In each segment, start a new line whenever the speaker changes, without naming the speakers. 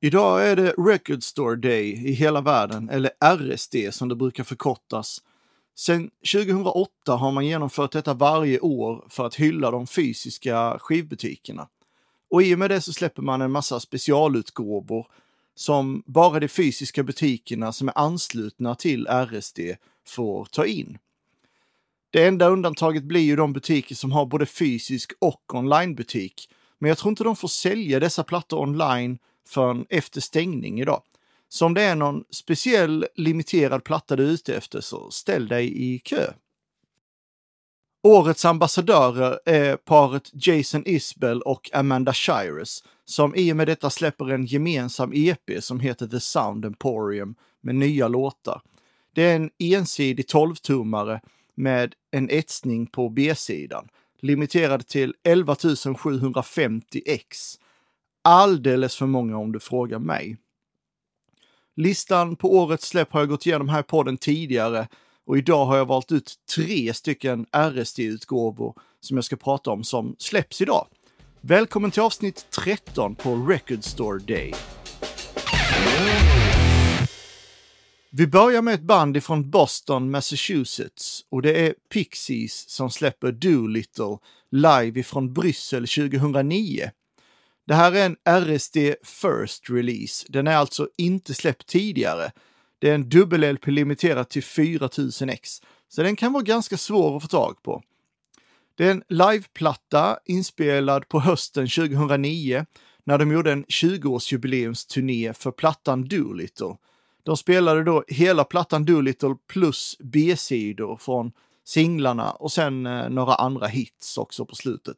Idag är det Record Store Day i hela världen, eller RSD som det brukar förkortas. Sedan 2008 har man genomfört detta varje år för att hylla de fysiska skivbutikerna. Och i och med det så släpper man en massa specialutgåvor som bara de fysiska butikerna som är anslutna till RSD får ta in. Det enda undantaget blir ju de butiker som har både fysisk och onlinebutik. Men jag tror inte de får sälja dessa plattor online förrän efter stängning idag. Så om det är någon speciell limiterad platta du är ute efter så ställ dig i kö. Årets ambassadörer är paret Jason Isbell och Amanda Shires som i och med detta släpper en gemensam EP som heter The Sound Emporium med nya låtar. Det är en ensidig 12-tummare med en etsning på B-sidan, limiterad till 11 750 x. Alldeles för många om du frågar mig. Listan på årets släpp har jag gått igenom här på den tidigare och idag har jag valt ut tre stycken RSD-utgåvor som jag ska prata om som släpps idag. Välkommen till avsnitt 13 på Record Store Day. Vi börjar med ett band ifrån Boston, Massachusetts och det är Pixies som släpper Doolittle live ifrån Bryssel 2009. Det här är en RSD First Release. Den är alltså inte släppt tidigare. Det är en dubbel-LP limiterad till 4000 x så den kan vara ganska svår att få tag på. Det är en liveplatta inspelad på hösten 2009 när de gjorde en 20-årsjubileumsturné för plattan Doolittle. De spelade då hela plattan Doolittle plus B-sidor från singlarna och sen eh, några andra hits också på slutet.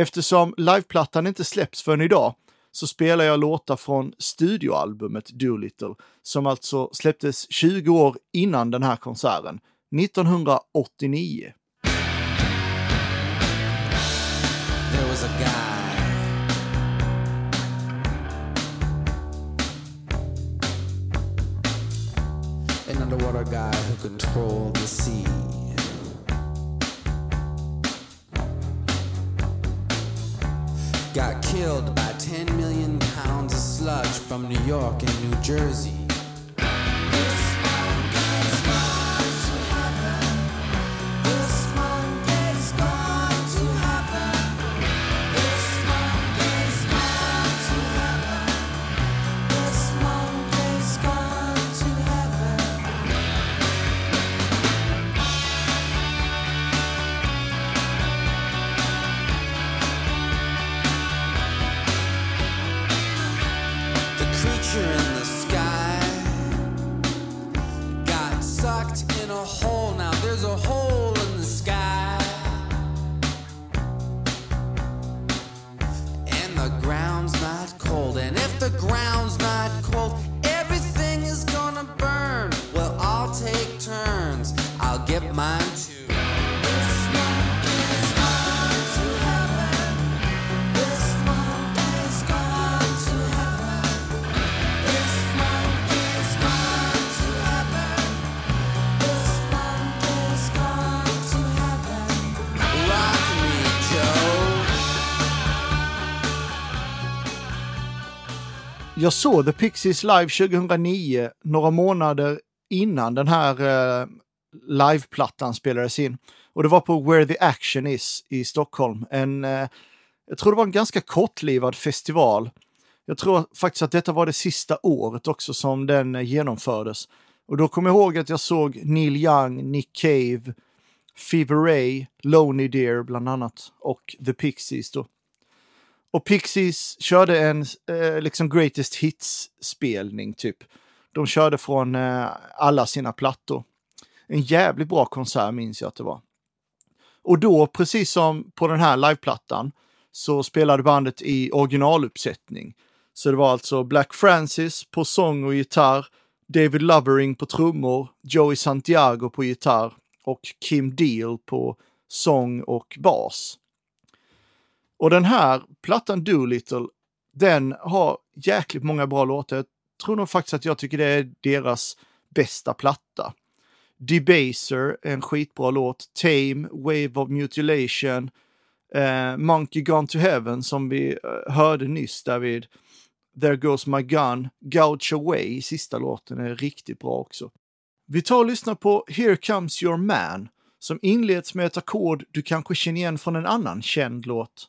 Eftersom liveplattan inte släpps förrän idag så spelar jag låtar från studioalbumet Doolittle som alltså släpptes 20 år innan den här konserten, 1989. There was a guy An underwater guy who controlled the sea got killed by 10 million pounds of sludge from New York and New Jersey.
sucked in a hole. Now there's a hole in the sky. And the ground's not cold. And if the ground's not cold, everything is gonna burn. Well, I'll take turns. I'll get mine.
Jag såg The Pixies live 2009, några månader innan den här eh, liveplattan spelades in. Och det var på Where the Action Is i Stockholm. En, eh, jag tror det var en ganska kortlivad festival. Jag tror faktiskt att detta var det sista året också som den eh, genomfördes. Och då kommer jag ihåg att jag såg Neil Young, Nick Cave, Fever Ray, Lonely Deer bland annat och The Pixies då. Och Pixies körde en eh, liksom greatest hits-spelning typ. De körde från eh, alla sina plattor. En jävligt bra konsert minns jag att det var. Och då, precis som på den här liveplattan, så spelade bandet i originaluppsättning. Så det var alltså Black Francis på sång och gitarr, David Lovering på trummor, Joey Santiago på gitarr och Kim Deal på sång och bas. Och den här plattan Doolittle, den har jäkligt många bra låtar. Jag tror nog faktiskt att jag tycker det är deras bästa platta. Debaser, en skitbra låt. Tame, Wave of Mutilation, eh, Monkey Gone to Heaven som vi eh, hörde nyss därvid. There Goes My Gun, Gouge Away, sista låten är riktigt bra också. Vi tar och lyssnar på Here Comes Your Man, som inleds med ett ackord du kanske känner igen från en annan känd låt.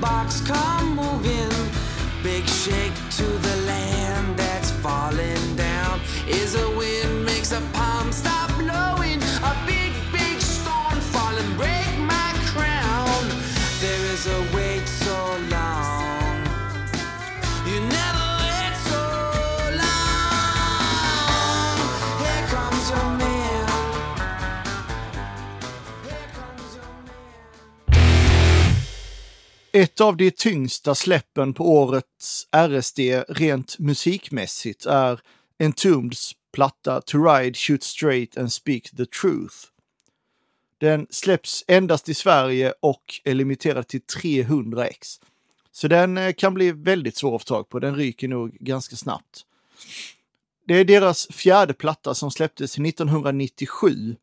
boxcar.
Ett av de tyngsta släppen på årets RSD rent musikmässigt är Entombeds platta To Ride, Shoot Straight and Speak the Truth. Den släpps endast i Sverige och är limiterad till 300 ex. Så den eh, kan bli väldigt svår att få tag på, den ryker nog ganska snabbt. Det är deras fjärde platta som släpptes 1997.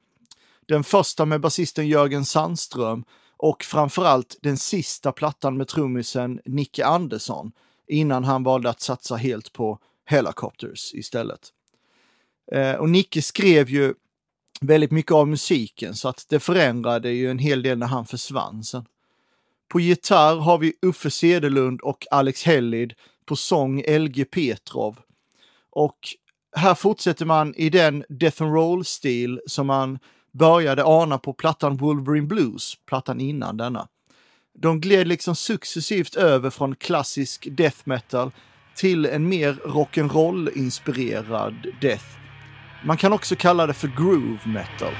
Den första med basisten Jörgen Sandström och framförallt den sista plattan med trummisen Nicke Andersson innan han valde att satsa helt på Helicopters istället. Eh, och Nicke skrev ju väldigt mycket av musiken så att det förändrade ju en hel del när han försvann sen. På gitarr har vi Uffe Sedelund och Alex Hellid, på sång LG Petrov. Och här fortsätter man i den death and roll-stil som man började ana på plattan Wolverine Blues, plattan innan denna. De gled liksom successivt över från klassisk death metal till en mer rock'n'roll-inspirerad death. Man kan också kalla det för groove metal.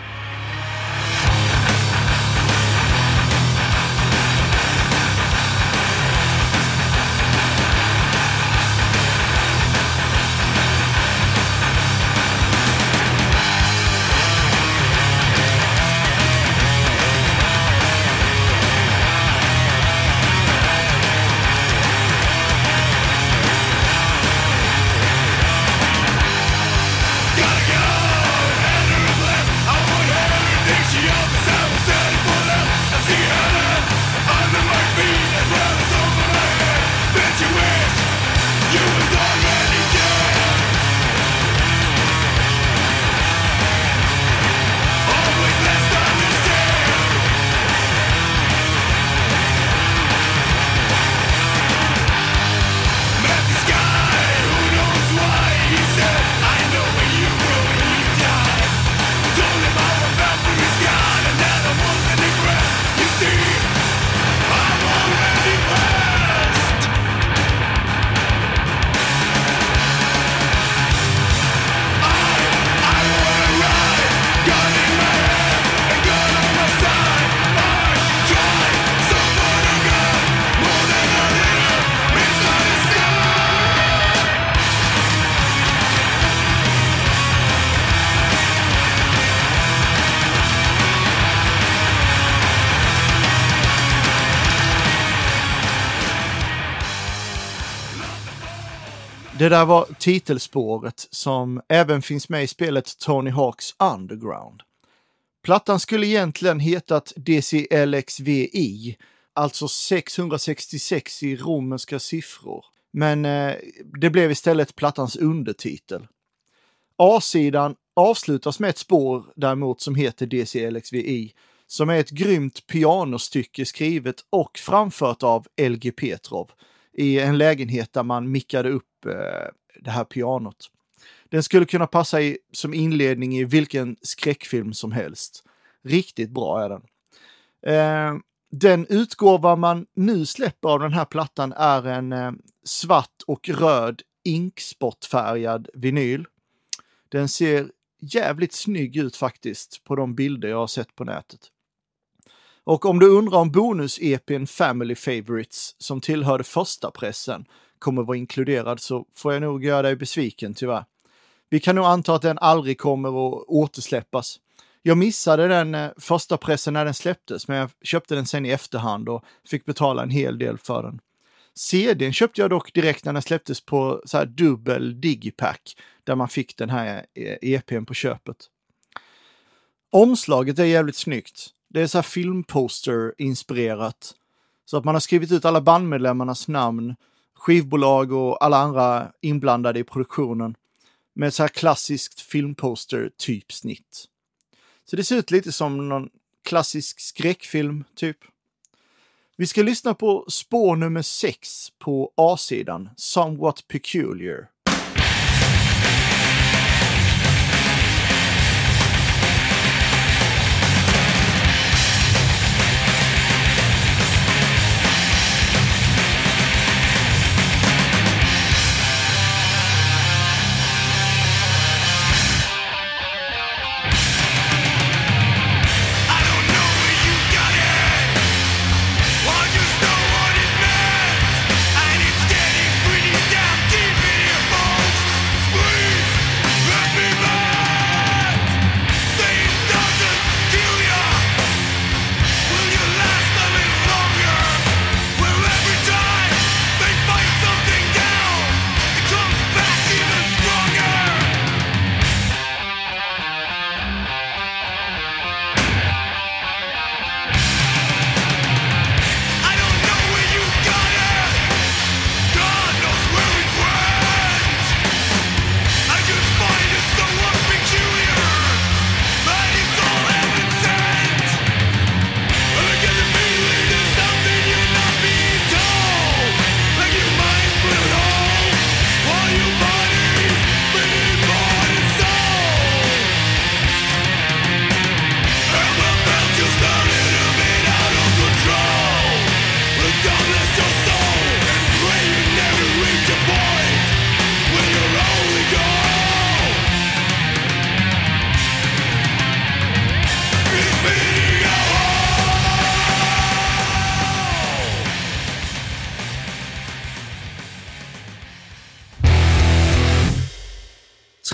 Det där var titelspåret som även finns med i spelet Tony Hawks Underground. Plattan skulle egentligen hetat DCLXVI, alltså 666 i romerska siffror. Men eh, det blev istället plattans undertitel. A-sidan avslutas med ett spår däremot som heter DCLXVI, som är ett grymt pianostycke skrivet och framfört av LG Petrov i en lägenhet där man mickade upp eh, det här pianot. Den skulle kunna passa i, som inledning i vilken skräckfilm som helst. Riktigt bra är den. Eh, den utgåva man nu släpper av den här plattan är en eh, svart och röd inksportfärgad vinyl. Den ser jävligt snygg ut faktiskt på de bilder jag har sett på nätet. Och om du undrar om bonus-EPn Family Favorites som tillhörde första pressen kommer vara inkluderad så får jag nog göra dig besviken tyvärr. Vi kan nog anta att den aldrig kommer att återsläppas. Jag missade den eh, första pressen när den släpptes, men jag köpte den sen i efterhand och fick betala en hel del för den. CDn köpte jag dock direkt när den släpptes på så här dubbel digipack där man fick den här eh, EPn på köpet. Omslaget är jävligt snyggt. Det är så här filmposter-inspirerat. Så att man har skrivit ut alla bandmedlemmarnas namn, skivbolag och alla andra inblandade i produktionen med så här klassiskt filmposter-typsnitt. Så det ser ut lite som någon klassisk skräckfilm, typ. Vi ska lyssna på spår nummer 6 på A-sidan, Somewhat Peculiar.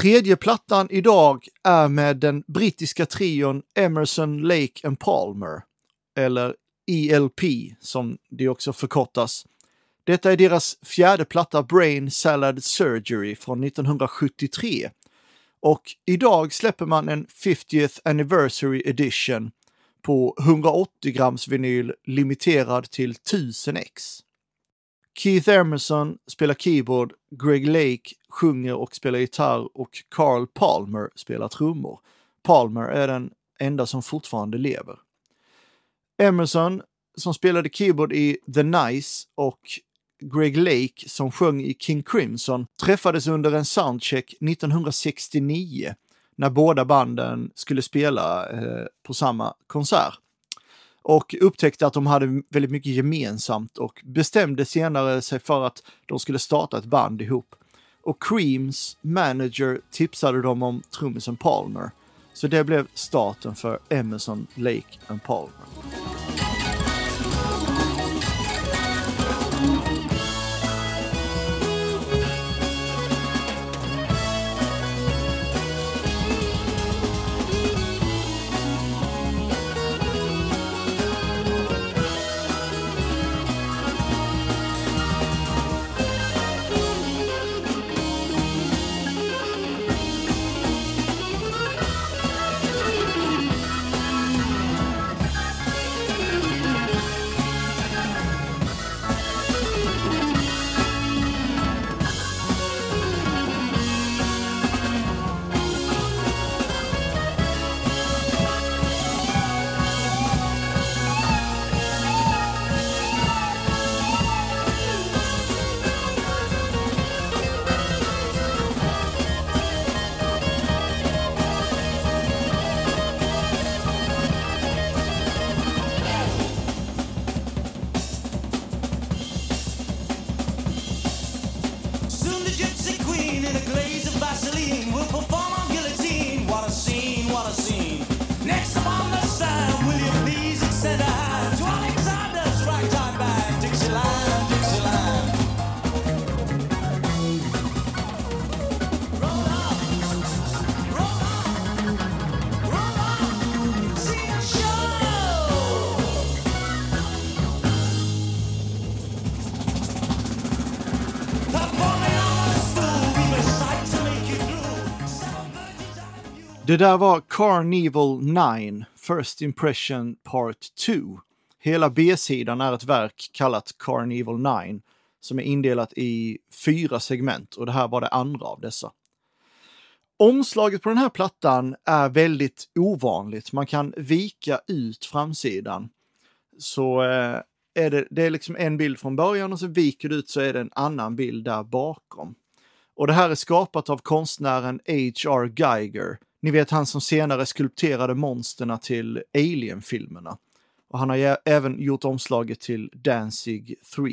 Tredje plattan idag är med den brittiska trion Emerson, Lake and Palmer, eller ELP som det också förkortas. Detta är deras fjärde platta Brain Salad Surgery från 1973. Och idag släpper man en 50th Anniversary Edition på 180 grams vinyl limiterad till 1000 ex. Keith Emerson spelar keyboard, Greg Lake sjunger och spelar gitarr och Carl Palmer spelar trummor. Palmer är den enda som fortfarande lever. Emerson, som spelade keyboard i The Nice och Greg Lake, som sjöng i King Crimson, träffades under en soundcheck 1969 när båda banden skulle spela eh, på samma konsert och upptäckte att de hade väldigt mycket gemensamt och bestämde senare sig för att de skulle starta ett band ihop. Och Creams manager tipsade dem om trummisen Palmer. Så det blev starten för Emerson, Lake and Palmer. Det där var Carnival 9, First Impression Part 2. Hela B-sidan är ett verk kallat Carnival 9 som är indelat i fyra segment och det här var det andra av dessa. Omslaget på den här plattan är väldigt ovanligt. Man kan vika ut framsidan. Så eh, är det, det är liksom en bild från början och så viker du ut så är det en annan bild där bakom. Och det här är skapat av konstnären H.R. Geiger. Ni vet han som senare skulpterade monsterna till Alien-filmerna. Och han har även gjort omslaget till Danzig 3.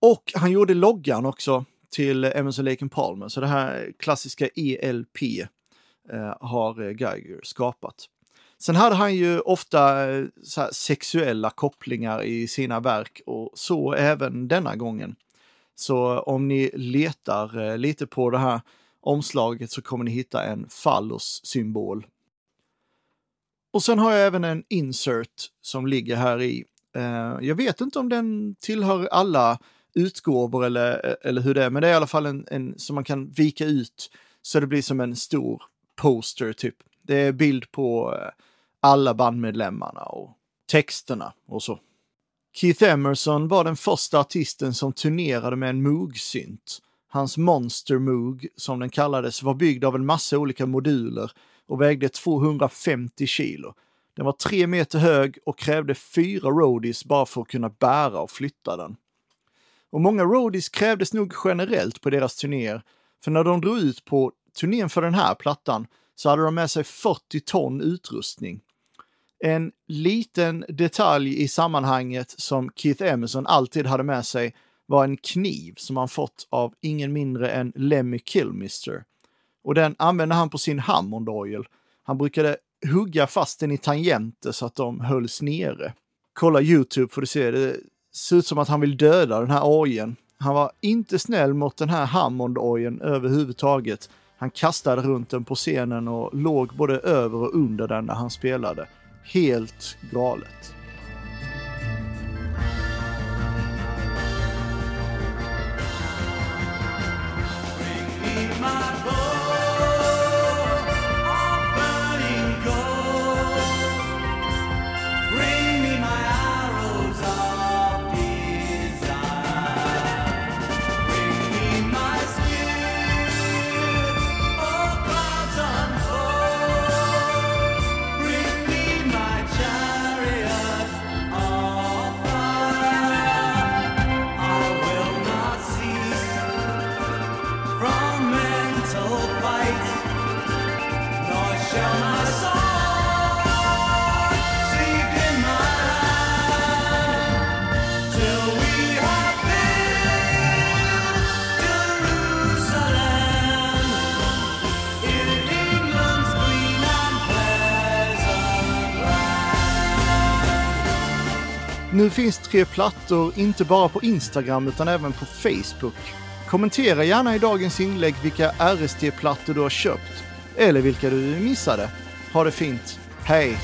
Och han gjorde loggan också till Emerson Lake and Palmer, så det här klassiska ELP eh, har Geiger skapat. Sen hade han ju ofta eh, så här sexuella kopplingar i sina verk och så även denna gången. Så om ni letar eh, lite på det här omslaget så kommer ni hitta en fallos-symbol. Och sen har jag även en insert som ligger här i. Eh, jag vet inte om den tillhör alla utgåvor eller, eller hur det är, men det är i alla fall en, en som man kan vika ut så det blir som en stor poster typ. Det är bild på eh, alla bandmedlemmarna och texterna och så. Keith Emerson var den första artisten som turnerade med en Moog-synt. Hans Monster Moog, som den kallades, var byggd av en massa olika moduler och vägde 250 kilo. Den var tre meter hög och krävde fyra roadies bara för att kunna bära och flytta den. Och många roadies krävdes nog generellt på deras turnéer, för när de drog ut på turnén för den här plattan så hade de med sig 40 ton utrustning. En liten detalj i sammanhanget som Keith Emerson alltid hade med sig var en kniv som han fått av ingen mindre än Lemmy Kilmister. Och den använde han på sin Hammond-orgel. Han brukade hugga fast den i tangenter så att de hölls nere. Kolla Youtube får du se, det ser ut som att han vill döda den här orgeln. Han var inte snäll mot den här hammond överhuvudtaget. Han kastade runt den på scenen och låg både över och under den när han spelade. Helt galet. Nu finns tre plattor inte bara på Instagram utan även på Facebook. Kommentera gärna i dagens inlägg vilka RST-plattor du har köpt eller vilka du missade. Ha det fint. Hej!